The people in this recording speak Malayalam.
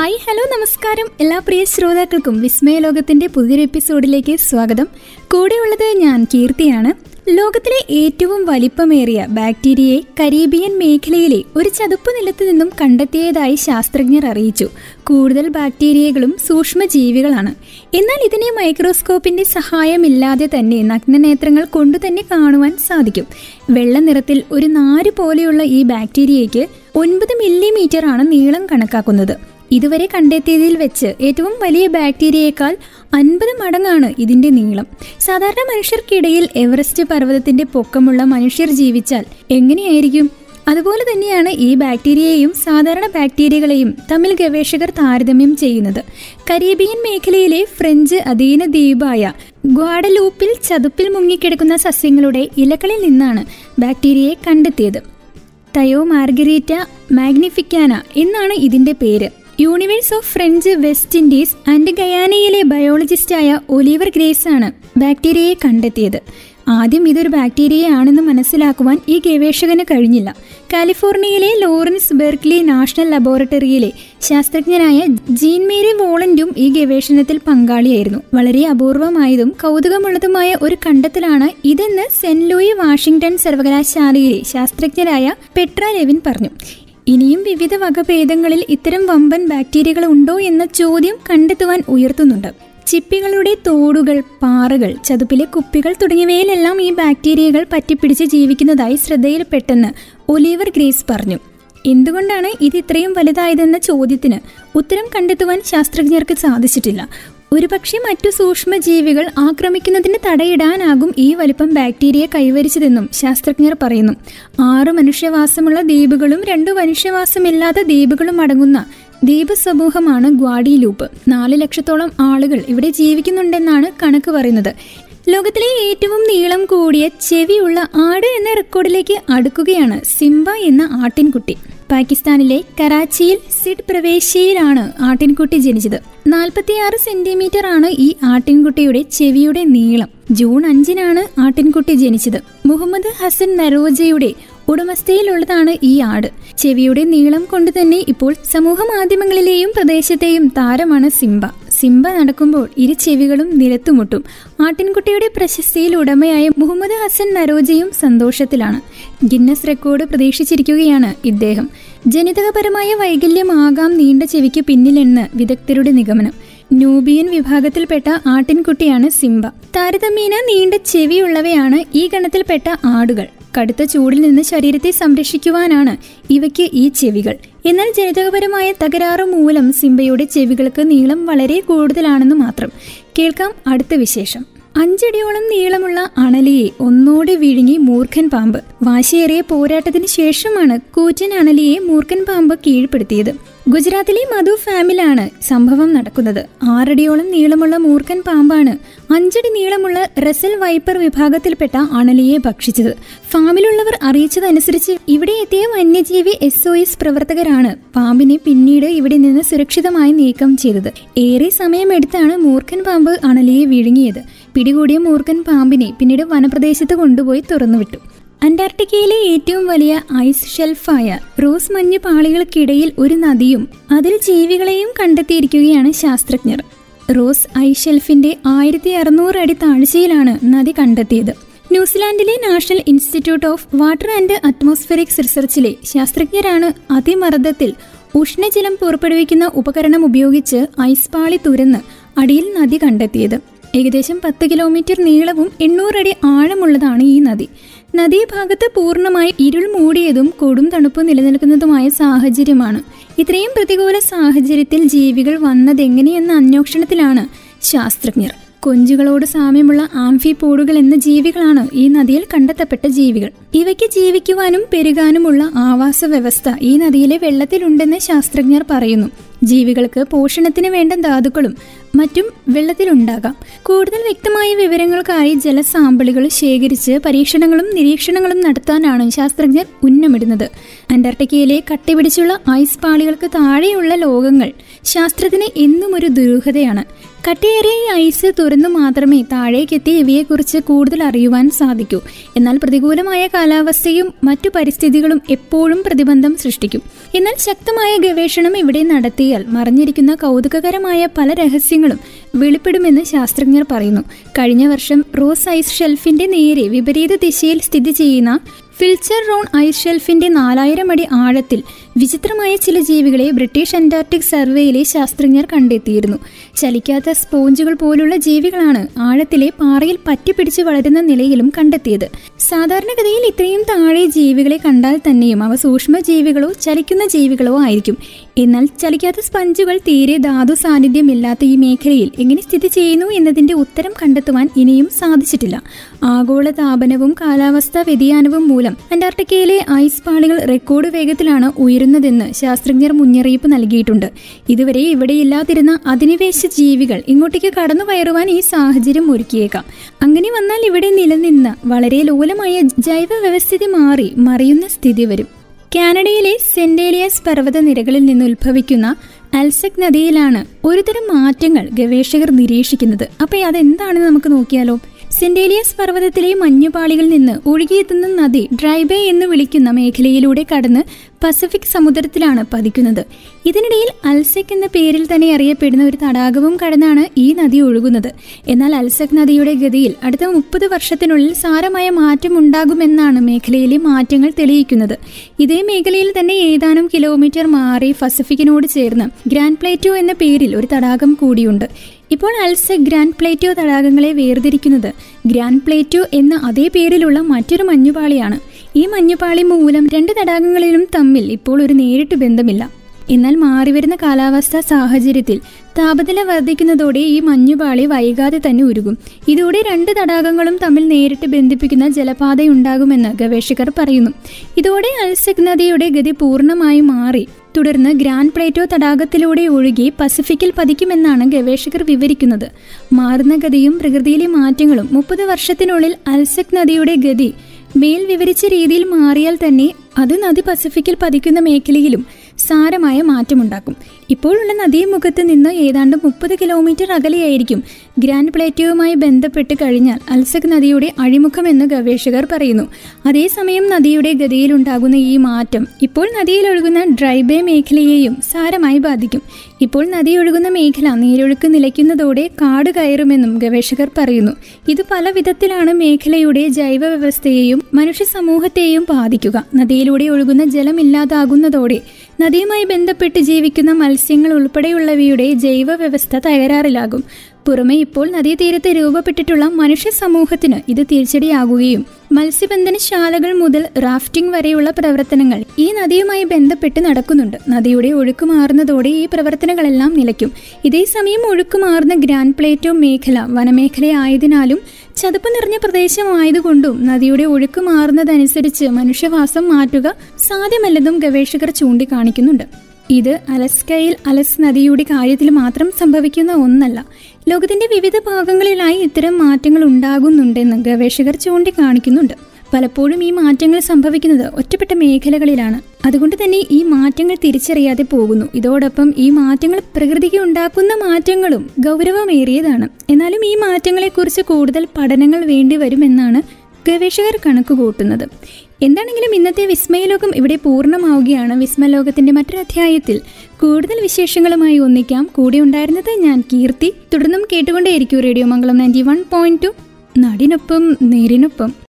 ഹായ് ഹലോ നമസ്കാരം. എല്ലാ പ്രിയ ശ്രോതാക്കൾക്കും വിസ്മയ ലോകത്തിന്റെ പുതിയൊരു എപ്പിസോഡിലേക്ക് സ്വാഗതം. കൂടെയുള്ളത് ഞാൻ കീർത്തിയാണ്. ലോകത്തിലെ ഏറ്റവും വലിപ്പമേറിയ ബാക്ടീരിയയെ കരീബിയൻ മേഖലയിലെ ഒരു ചതുപ്പ് നിലത്ത് നിന്നും കണ്ടെത്തിയതായി ശാസ്ത്രജ്ഞർ അറിയിച്ചു. കൂടുതൽ ബാക്ടീരിയകളും സൂക്ഷ്മജീവികളാണ്. എന്നാൽ ഇതിനെ മൈക്രോസ്കോപ്പിന്റെ സഹായമില്ലാതെ തന്നെ നഗ്നനേത്രങ്ങൾ കൊണ്ടു തന്നെ കാണുവാൻ സാധിക്കും. വെള്ള നിറത്തിൽ ഒരു നാര് പോലെയുള്ള ഈ ബാക്ടീരിയയ്ക്ക് ഒൻപത് മില്ലിമീറ്റർ ആണ് നീളം കണക്കാക്കുന്നത്. ഇതുവരെ കണ്ടെത്തിയതിൽ വെച്ച് ഏറ്റവും വലിയ ബാക്ടീരിയയേക്കാൾ അൻപത് മടങ്ങാണ് ഇതിന്റെ നീളം. സാധാരണ മനുഷ്യർക്കിടയിൽ എവറസ്റ്റ് പർവതത്തിന്റെ പൊക്കമുള്ള മനുഷ്യർ ജീവിച്ചാൽ എങ്ങനെയായിരിക്കും? അതുപോലെ തന്നെയാണ് ഈ ബാക്ടീരിയയെയും സാധാരണ ബാക്ടീരിയകളെയും തമ്മിൽ ഗവേഷകർ താരതമ്യം ചെയ്യുന്നത്. കരീബിയൻ മേഖലയിലെ ഫ്രഞ്ച് അധീന ദ്വീപായ ഗ്വാഡലൂപ്പിൽ ചതുപ്പിൽ മുങ്ങിക്കിടക്കുന്ന സസ്യങ്ങളുടെ ഇലകളിൽ നിന്നാണ് ബാക്ടീരിയയെ കണ്ടെത്തിയത്. തയോ മാർഗരീറ്റ മാഗ്നിഫിക്കാന എന്നാണ് ഇതിന്റെ പേര്. Universe of French West Indies and ഗയാനയിലെ ബയോളജിസ്റ്റായ ഒലിവർ ഗ്രേസ് ആണ് ബാക്ടീരിയയെ കണ്ടെത്തിയത്. ആദ്യം ഇതൊരു ബാക്ടീരിയയാണെന്ന് മനസ്സിലാക്കുവാൻ ഈ ഗവേഷകന് കഴിഞ്ഞില്ല. കാലിഫോർണിയയിലെ ലോറൻസ് ബെർക്ലി നാഷണൽ ലബോറട്ടറിയിലെ ശാസ്ത്രജ്ഞനായ ജീൻ മേരി വോളന്റും ഈ ഗവേഷണത്തിൽ പങ്കാളിയായിരുന്നു. വളരെ അപൂർവമായതും കൗതുകമുള്ളതുമായ ഒരു കണ്ടെത്തലാണ് ഇതെന്ന് സെന്റ് ലൂയി വാഷിംഗ്ടൺ സർവകലാശാലയിലെ ശാസ്ത്രജ്ഞരായ പെട്ര ലെവിൻ പറഞ്ഞു. ഇനിയും വിവിധ വകഭേദങ്ങളിൽ ഇത്തരം വമ്പൻ ബാക്ടീരിയകൾ ഉണ്ടോ എന്ന ചോദ്യം കണ്ടെത്തുവാൻ ഉയർത്തുന്നുണ്ട്. ചിപ്പികളുടെ തോടുകൾ പാറകൾ ചതുപ്പിലെ കുപ്പികൾ തുടങ്ങിയവയിലെല്ലാം ഈ ബാക്ടീരിയകൾ പറ്റിപ്പിടിച്ച് ജീവിക്കുന്നതായി ശ്രദ്ധയിൽപ്പെട്ടെന്ന് ഒലിവർ ഗ്രേസ് പറഞ്ഞു. എന്തുകൊണ്ടാണ് ഇത് ഇത്രയും വലുതായതെന്ന ചോദ്യത്തിന് ഉത്തരം കണ്ടെത്തുവാൻ ശാസ്ത്രജ്ഞർക്ക് സാധിച്ചിട്ടില്ല. ഒരുപക്ഷെ മറ്റു സൂക്ഷ്മജീവികൾ ആക്രമിക്കുന്നതിന് തടയിടാനാകും ഈ വലിപ്പം ബാക്ടീരിയ കൈവരിച്ചതെന്നും ശാസ്ത്രജ്ഞർ പറയുന്നു. ആറ് മനുഷ്യവാസമുള്ള ദ്വീപുകളും രണ്ടു മനുഷ്യവാസമില്ലാത്ത ദ്വീപുകളും അടങ്ങുന്ന ദ്വീപ് സമൂഹമാണ് ഗ്വാഡിലൂപ്പ്. നാല് ലക്ഷത്തോളം ആളുകൾ ഇവിടെ ജീവിക്കുന്നുണ്ടെന്നാണ് കണക്ക് പറയുന്നത്. ലോകത്തിലെ ഏറ്റവും നീളം കൂടിയ ചെവിയുള്ള ആട് എന്ന റെക്കോർഡിലേക്ക് അടുക്കുകയാണ് സിംബ എന്ന ആട്ടിൻകുട്ടി. പാകിസ്ഥാനിലെ കറാച്ചിയിൽ സിഡ് പ്രവേശിയിലാണ് ആട്ടിൻകുട്ടി ജനിച്ചത്. നാൽപ്പത്തിയാറ് സെന്റിമീറ്റർ ആണ് ഈ ആട്ടിൻകുട്ടിയുടെ ചെവിയുടെ നീളം. ജൂൺ അഞ്ചിനാണ് ആട്ടിൻകുട്ടി ജനിച്ചത്. മുഹമ്മദ് ഹസൻ നരോജയുടെ ഉടമസ്ഥയിലുള്ളതാണ് ഈ ആട്. ചെവിയുടെ നീളം കൊണ്ട് തന്നെ ഇപ്പോൾ സമൂഹ മാധ്യമങ്ങളിലെയും പ്രദേശത്തെയും താരമാണ് സിംബ. സിംബ നടക്കുമ്പോൾ ഇരു ചെവികളും നിലത്തുമുട്ടും. ആട്ടിൻകുട്ടിയുടെ പ്രശസ്തിയിൽ ഉടമയായ മുഹമ്മദ് ഹസൻ നരോജയും സന്തോഷത്തിലാണ്. ഗിന്നസ് റെക്കോർഡ് പ്രതീക്ഷിച്ചിരിക്കുകയാണ് ഇദ്ദേഹം. ജനിതകപരമായ വൈകല്യമാകാം നീണ്ട ചെവിക്ക് പിന്നിലെന്ന് വിദഗ്ധരുടെ നിഗമനം. നൂബിയൻ വിഭാഗത്തിൽപ്പെട്ട ആട്ടിൻകുട്ടിയാണ് സിംബ. താരതമ്യേന നീണ്ട ചെവിയുള്ളവയാണ് ഈ ഗണത്തിൽപ്പെട്ട ആടുകൾ. കടുത്ത ചൂടിൽ നിന്ന് ശരീരത്തെ സംരക്ഷിക്കുവാനാണ് ഇവയ്ക്ക് ഈ ചെവികൾ. എന്നാൽ ജനിതകപരമായ തകരാറ് മൂലം സിംബയുടെ ചെവികൾക്ക് നീളം വളരെ കൂടുതലാണെന്ന് മാത്രം. കേൾക്കാം അടുത്ത വിശേഷം. അഞ്ചടിയോളം നീളമുള്ള അണലിയെ ഒന്നോടെ വിഴുങ്ങി മൂർഖൻ പാമ്പ്. വാശിയേറിയ പോരാട്ടത്തിന് ശേഷമാണ് കൂറ്റൻ അണലിയെ മൂർഖൻ പാമ്പ് കീഴ്പ്പെടുത്തിയത്. ഗുജറാത്തിലെ മധു ഫാമിലാണ് സംഭവം നടക്കുന്നത്. ആറടിയോളം നീളമുള്ള മൂർഖൻ പാമ്പാണ് അഞ്ചടി നീളമുള്ള റെസൽ വൈപ്പർ വിഭാഗത്തിൽപ്പെട്ട അണലിയെ ഭക്ഷിച്ചത്. ഫാമിലുള്ളവർ അറിയിച്ചതനുസരിച്ച് ഇവിടെ എത്തിയ വന്യജീവി എസ് ഒ എസ് പ്രവർത്തകരാണ് പാമ്പിനെ പിന്നീട് ഇവിടെ നിന്ന് സുരക്ഷിതമായി നീക്കം ചെയ്തത്. ഏറെ സമയമെടുത്താണ് മൂർഖൻ പാമ്പ് അണലിയെ വിഴുങ്ങിയത്. പിടികൂടിയ മൂർഖൻ പാമ്പിനെ പിന്നീട് വനപ്രദേശത്ത് കൊണ്ടുപോയി തുറന്നുവിട്ടു. അന്റാർട്ടിക്കയിലെ ഏറ്റവും വലിയ ഐസ് ഷെൽഫായ റോസ് മഞ്ഞ് പാളികൾക്കിടയിൽ ഒരു നദിയും അതിൽ ജീവികളെയും കണ്ടെത്തിയിരിക്കുകയാണ് ശാസ്ത്രജ്ഞർ. റോസ് ഐസ് ഷെൽഫിന്റെ ആയിരത്തി അറുന്നൂറ് അടി താഴ്ചയിലാണ് നദി കണ്ടെത്തിയത്. ന്യൂസിലാൻഡിലെ national institute of water and atmospherics റിസർച്ചിലെ ശാസ്ത്രജ്ഞരാണ് അതിമർദ്ദത്തിൽ ഉഷ്ണജലം പുറപ്പെടുവിക്കുന്ന ഉപകരണം ഉപയോഗിച്ച് ഐസ് പാളി തുരന്ന് അടിയിൽ നദി കണ്ടെത്തിയത്. ഏകദേശം പത്ത് കിലോമീറ്റർ നീളവും എണ്ണൂറടി ആഴമുള്ളതാണ് ഈ നദി. നദീഭാഗത്ത് പൂർണമായി ഇരുൾ മൂടിയതും കൊടും തണുപ്പ് നിലനിൽക്കുന്നതുമായ സാഹചര്യമാണ്. ഇത്രയും പ്രതികൂല സാഹചര്യത്തിൽ ജീവികൾ വന്നതെങ്ങനെയെന്ന അന്വേഷണത്തിലാണ് ശാസ്ത്രജ്ഞർ. കൊഞ്ചുകളോട് സാമ്യമുള്ള ആംഫിപോഡുകൾ എന്ന ജീവികളാണ് ഈ നദിയിൽ കണ്ടെത്തപ്പെട്ട ജീവികൾ. ഇവയ്ക്ക് ജീവിക്കുവാനും പെരുകാനുമുള്ള ആവാസ വ്യവസ്ഥ ഈ നദിയിലെ വെള്ളത്തിലുണ്ടെന്ന് ശാസ്ത്രജ്ഞർ പറയുന്നു. ജീവികൾക്ക് പോഷണത്തിന് വേണ്ട ധാതുക്കളും മറ്റും വെള്ളത്തിലുണ്ടാകാം. കൂടുതൽ വ്യക്തമായ വിവരങ്ങൾക്കായി ജലസാമ്പിളുകൾ ശേഖരിച്ച് പരീക്ഷണങ്ങളും നിരീക്ഷണങ്ങളും നടത്താനാണ് ശാസ്ത്രജ്ഞർ ഉന്നമിടുന്നത്. അന്റാർട്ടിക്കയിലെ കട്ടിപിടിച്ചുള്ള ഐസ് പാളികൾക്ക് താഴെയുള്ള ലോകങ്ങൾ ശാസ്ത്രത്തിന് എന്നും ഒരു ദുരൂഹതയാണ്. കട്ടിയേറിയ ഈ ഐസ് തുറന്നു മാത്രമേ താഴേക്കെത്തി ഇവയെക്കുറിച്ച് കൂടുതൽ അറിയുവാൻ സാധിക്കൂ. എന്നാൽ പ്രതികൂലമായ കാലാവസ്ഥയും മറ്റു പരിസ്ഥിതികളും എപ്പോഴും പ്രതിബന്ധം സൃഷ്ടിക്കും. എന്നാൽ ശക്തമായ ഗവേഷണം ഇവിടെ നടത്തിയാൽ മറിഞ്ഞിരിക്കുന്ന കൗതുകകരമായ പല രഹസ്യങ്ങളും വെളിപ്പെടുമെന്ന് ശാസ്ത്രജ്ഞർ പറയുന്നു. കഴിഞ്ഞ വർഷം റോസ് ഐസ് ഷെൽഫിന്റെ നേരെ വിപരീത ദിശയിൽ സ്ഥിതി ചെയ്യുന്ന ഫിൽച്ചർ റോൺ ഐസ് ഷെൽഫിന്റെ നാലായിരം അടി ആഴത്തിൽ വിചിത്രമായ ചില ജീവികളെ ബ്രിട്ടീഷ് അന്റാർട്ടിക് സർവേയിലെ ശാസ്ത്രജ്ഞർ കണ്ടെത്തിയിരുന്നു. ചലിക്കാത്ത സ്പോഞ്ചുകൾ പോലുള്ള ജീവികളാണ് ആഴത്തിലെ പാറയിൽ പറ്റിപ്പിടിച്ച് വളരുന്ന നിലയിലും കണ്ടെത്തിയത്. സാധാരണഗതിയിൽ ഇത്രയും താഴെ ജീവികളെ കണ്ടാൽ തന്നെയും അവ സൂക്ഷ്മ ജീവികളോ ചലിക്കുന്ന ജീവികളോ ആയിരിക്കും. എന്നാൽ ചലിക്കാത്ത സ്പഞ്ചുകൾ തീരെ ധാതു സാന്നിധ്യമില്ലാത്ത ഈ മേഖലയിൽ എങ്ങനെ സ്ഥിതി ചെയ്യുന്നു എന്നതിന്റെ ഉത്തരം കണ്ടെത്തുവാൻ ഇനിയും സാധിച്ചിട്ടില്ല. ആഗോള താപനവും കാലാവസ്ഥാ വ്യതിയാനവും മൂലം അന്റാർട്ടിക്കയിലെ ഐസ് പാളികൾ റെക്കോർഡ് വേഗത്തിലാണ് ഉയരുന്നതെന്ന് ശാസ്ത്രജ്ഞർ മുന്നറിയിപ്പ് നൽകിയിട്ടുണ്ട്. ഇതുവരെ ഇവിടെയില്ലാതിരുന്ന അധിനിവേശ ജീവികൾ ഇങ്ങോട്ടേക്ക് കടന്നു കയറുവാൻ ഈ സാഹചര്യം ഒരുക്കിയേക്കാം. അങ്ങനെ വന്നാൽ ഇവിടെ നിലനിന്ന് വളരെ ലോലമായ ജൈവ വ്യവസ്ഥിതി മാറി മറിയുന്ന സ്ഥിതി വരും. കാനഡയിലെ സെന്റേലിയസ് പർവത നിരകളിൽ നിന്ന് ഉത്ഭവിക്കുന്ന അൽസക് നദിയിലാണ് ഒരുതരം മാറ്റങ്ങൾ ഗവേഷകർ നിരീക്ഷിക്കുന്നത്. അപ്പോൾ അതെന്താണെന്ന് നമുക്ക് നോക്കിയാലോ? സെന്റേലിയസ് പർവതത്തിലെ മഞ്ഞുപാളികളിൽ നിന്ന് ഒഴുകിയെത്തുന്ന നദി ഡ്രൈബേ എന്ന് വിളിക്കുന്ന മേഖലയിലൂടെ കടന്ന് പസഫിക് സമുദ്രത്തിലാണ് പതിക്കുന്നത്. ഇതിനിടയിൽ അൽസെക് എന്ന പേരിൽ തന്നെ അറിയപ്പെടുന്ന ഒരു തടാകവും കടന്നാണ് ഈ നദി ഒഴുകുന്നത്. എന്നാൽ അൽസെക് നദിയുടെ ഗതിയിൽ അടുത്ത മുപ്പത് വർഷത്തിനുള്ളിൽ സാരമായ മാറ്റം ഉണ്ടാകുമെന്നാണ് മേഖലയിലെ മാറ്റങ്ങൾ തെളിയിക്കുന്നത്. ഇതേ മേഖലയിൽ തന്നെ ഏതാനും കിലോമീറ്റർ മാറി പസഫിക്കിനോട് ചേർന്ന് ഗ്രാൻഡ് പ്ലേറ്റോ എന്ന പേരിൽ ഒരു തടാകം കൂടിയുണ്ട്. ഇപ്പോൾ അൽസെക് ഗ്രാൻഡ് പ്ലേറ്റോ തടാകങ്ങളെ വേർതിരിക്കുന്നത് ഗ്രാൻഡ് പ്ലേറ്റോ എന്ന അതേ പേരിലുള്ള മറ്റൊരു മഞ്ഞുപാളിയാണ്. ഈ മഞ്ഞുപാളി മൂലം രണ്ട് തടാകങ്ങളിലും തമ്മിൽ ഇപ്പോൾ ഒരു നേരിട്ട് ബന്ധമില്ല. എന്നാൽ മാറിവരുന്ന കാലാവസ്ഥാ സാഹചര്യത്തിൽ താപനില വർദ്ധിക്കുന്നതോടെ ഈ മഞ്ഞുപാളി വൈകാതെ തന്നെ ഉരുകും. ഇതോടെ രണ്ട് തടാകങ്ങളും തമ്മിൽ നേരിട്ട് ബന്ധിപ്പിക്കുന്ന ജലപാതയുണ്ടാകുമെന്ന് ഗവേഷകർ പറയുന്നു. ഇതോടെ അൽസക് നദിയുടെ ഗതി പൂർണമായി മാറി. തുടർന്ന് ഗ്രാൻഡ് പ്ലേറ്റോ തടാകത്തിലൂടെ ഒഴുകി പസഫിക്കിൽ പതിക്കുമെന്നാണ് ഗവേഷകർ വിവരിക്കുന്നത്. മാറുന്ന ഗതിയും പ്രകൃതിയിലെ മാറ്റങ്ങളും മുപ്പത് വർഷത്തിനുള്ളിൽ അൽസക് നദിയുടെ ഗതി മേൽ വിവരിച്ച രീതിയിൽ മാറിയാൽ തന്നെ അത് നദി പസഫിക്കിൽ പതിക്കുന്ന മേഖലയിലും സാരമായ മാറ്റമുണ്ടാക്കും. ഇപ്പോഴുള്ള നദീമുഖത്ത് നിന്ന് ഏതാണ്ട് മുപ്പത് കിലോമീറ്റർ അകലെയായിരിക്കും ഗ്രാൻഡ് പ്ലേറ്റോയുമായി ബന്ധപ്പെട്ട് കഴിഞ്ഞാൽ അൽസക് നദിയുടെ അഴിമുഖമെന്ന് ഗവേഷകർ പറയുന്നു. അതേസമയം നദിയുടെ ഗതിയിലുണ്ടാകുന്ന ഈ മാറ്റം ഇപ്പോൾ നദിയിലൊഴുകുന്ന ഡ്രൈബേ മേഖലയെയും സാരമായി ബാധിക്കും. ഇപ്പോൾ നദിയൊഴുകുന്ന മേഖല നീരൊഴുക്ക് നിലയ്ക്കുന്നതോടെ കാട് കയറുമെന്നും ഗവേഷകർ പറയുന്നു. ഇത് പല വിധത്തിലാണ് മേഖലയുടെ ജൈവ വ്യവസ്ഥയെയും മനുഷ്യ സമൂഹത്തെയും ബാധിക്കുക. നദിയിലൂടെ ഒഴുകുന്ന ജലമില്ലാതാകുന്നതോടെ നദിയുമായി ബന്ധപ്പെട്ട് ജീവിക്കുന്ന മത്സ്യങ്ങൾ ഉൾപ്പെടെയുള്ളവയുടെ ജൈവ വ്യവസ്ഥ തകരാറിലാകും. പുറമെ ഇപ്പോൾ നദീതീരത്ത് രൂപപ്പെട്ടിട്ടുള്ള മനുഷ്യ സമൂഹത്തിന് ഇത് തിരിച്ചടിയാകുകയും മത്സ്യബന്ധനശാലകൾ മുതൽ റാഫ്റ്റിംഗ് വരെയുള്ള പ്രവർത്തനങ്ങൾ ഈ നദിയുമായി ബന്ധപ്പെട്ട് നടക്കുന്നുണ്ട്. നദിയുടെ ഒഴുക്ക് മാറുന്നതോടെ ഈ പ്രവർത്തനങ്ങളെല്ലാം നിലയ്ക്കും. ഇതേസമയം ഒഴുക്ക് മാറുന്ന ഗ്രാൻഡ് പ്ലേറ്റോ മേഖല വനമേഖലയായതിനാലും ചതുപ്പ് നിറഞ്ഞ പ്രദേശമായതുകൊണ്ടും നദിയുടെ ഒഴുക്ക് മാറുന്നതനുസരിച്ച് മനുഷ്യവാസം മാറ്റുക സാധ്യമല്ലെന്നും ഗവേഷകർ ചൂണ്ടിക്കാണിക്കുന്നുണ്ട്. ഇത് അലസ്കയിൽ അലസ് നദിയുടെ കാര്യത്തിൽ മാത്രം സംഭവിക്കുന്ന ഒന്നല്ല. ലോകത്തിന്റെ വിവിധ ഭാഗങ്ങളിലായി ഇത്തരം മാറ്റങ്ങൾ ഉണ്ടാകുന്നുണ്ടെന്ന് ഗവേഷകർ ചൂണ്ടിക്കാണിക്കുന്നുണ്ട്. പലപ്പോഴും ഈ മാറ്റങ്ങൾ സംഭവിക്കുന്നത് ഒറ്റപ്പെട്ട മേഖലകളിലാണ്. അതുകൊണ്ട് തന്നെ ഈ മാറ്റങ്ങൾ തിരിച്ചറിയാതെ പോകുന്നു. ഇതോടൊപ്പം ഈ മാറ്റങ്ങൾ പ്രകൃതിക്ക് ഉണ്ടാക്കുന്ന മാറ്റങ്ങളും ഗൗരവമേറിയതാണ്. എന്നാലും ഈ മാറ്റങ്ങളെക്കുറിച്ച് കൂടുതൽ പഠനങ്ങൾ വേണ്ടിവരുമെന്നാണ് ഗവേഷകർ കണക്കുകൂട്ടുന്നത്. എന്താണെങ്കിലും ഇന്നത്തെ വിസ്മയലോകം ഇവിടെ പൂർണമാവുകയാണ്. വിസ്മയലോകത്തിന്റെ മറ്റൊരു അധ്യായത്തിൽ കൂടുതൽ വിശേഷങ്ങളുമായി ഒന്നിക്കാം. കൂടെ ഉണ്ടായിരുന്നത് ഞാൻ കീർത്തി. തുടർന്നും കേട്ടുകൊണ്ടേയിരിക്കും radio Mangalam ninety one point two. നടിനൊപ്പം നേരിനൊപ്പം.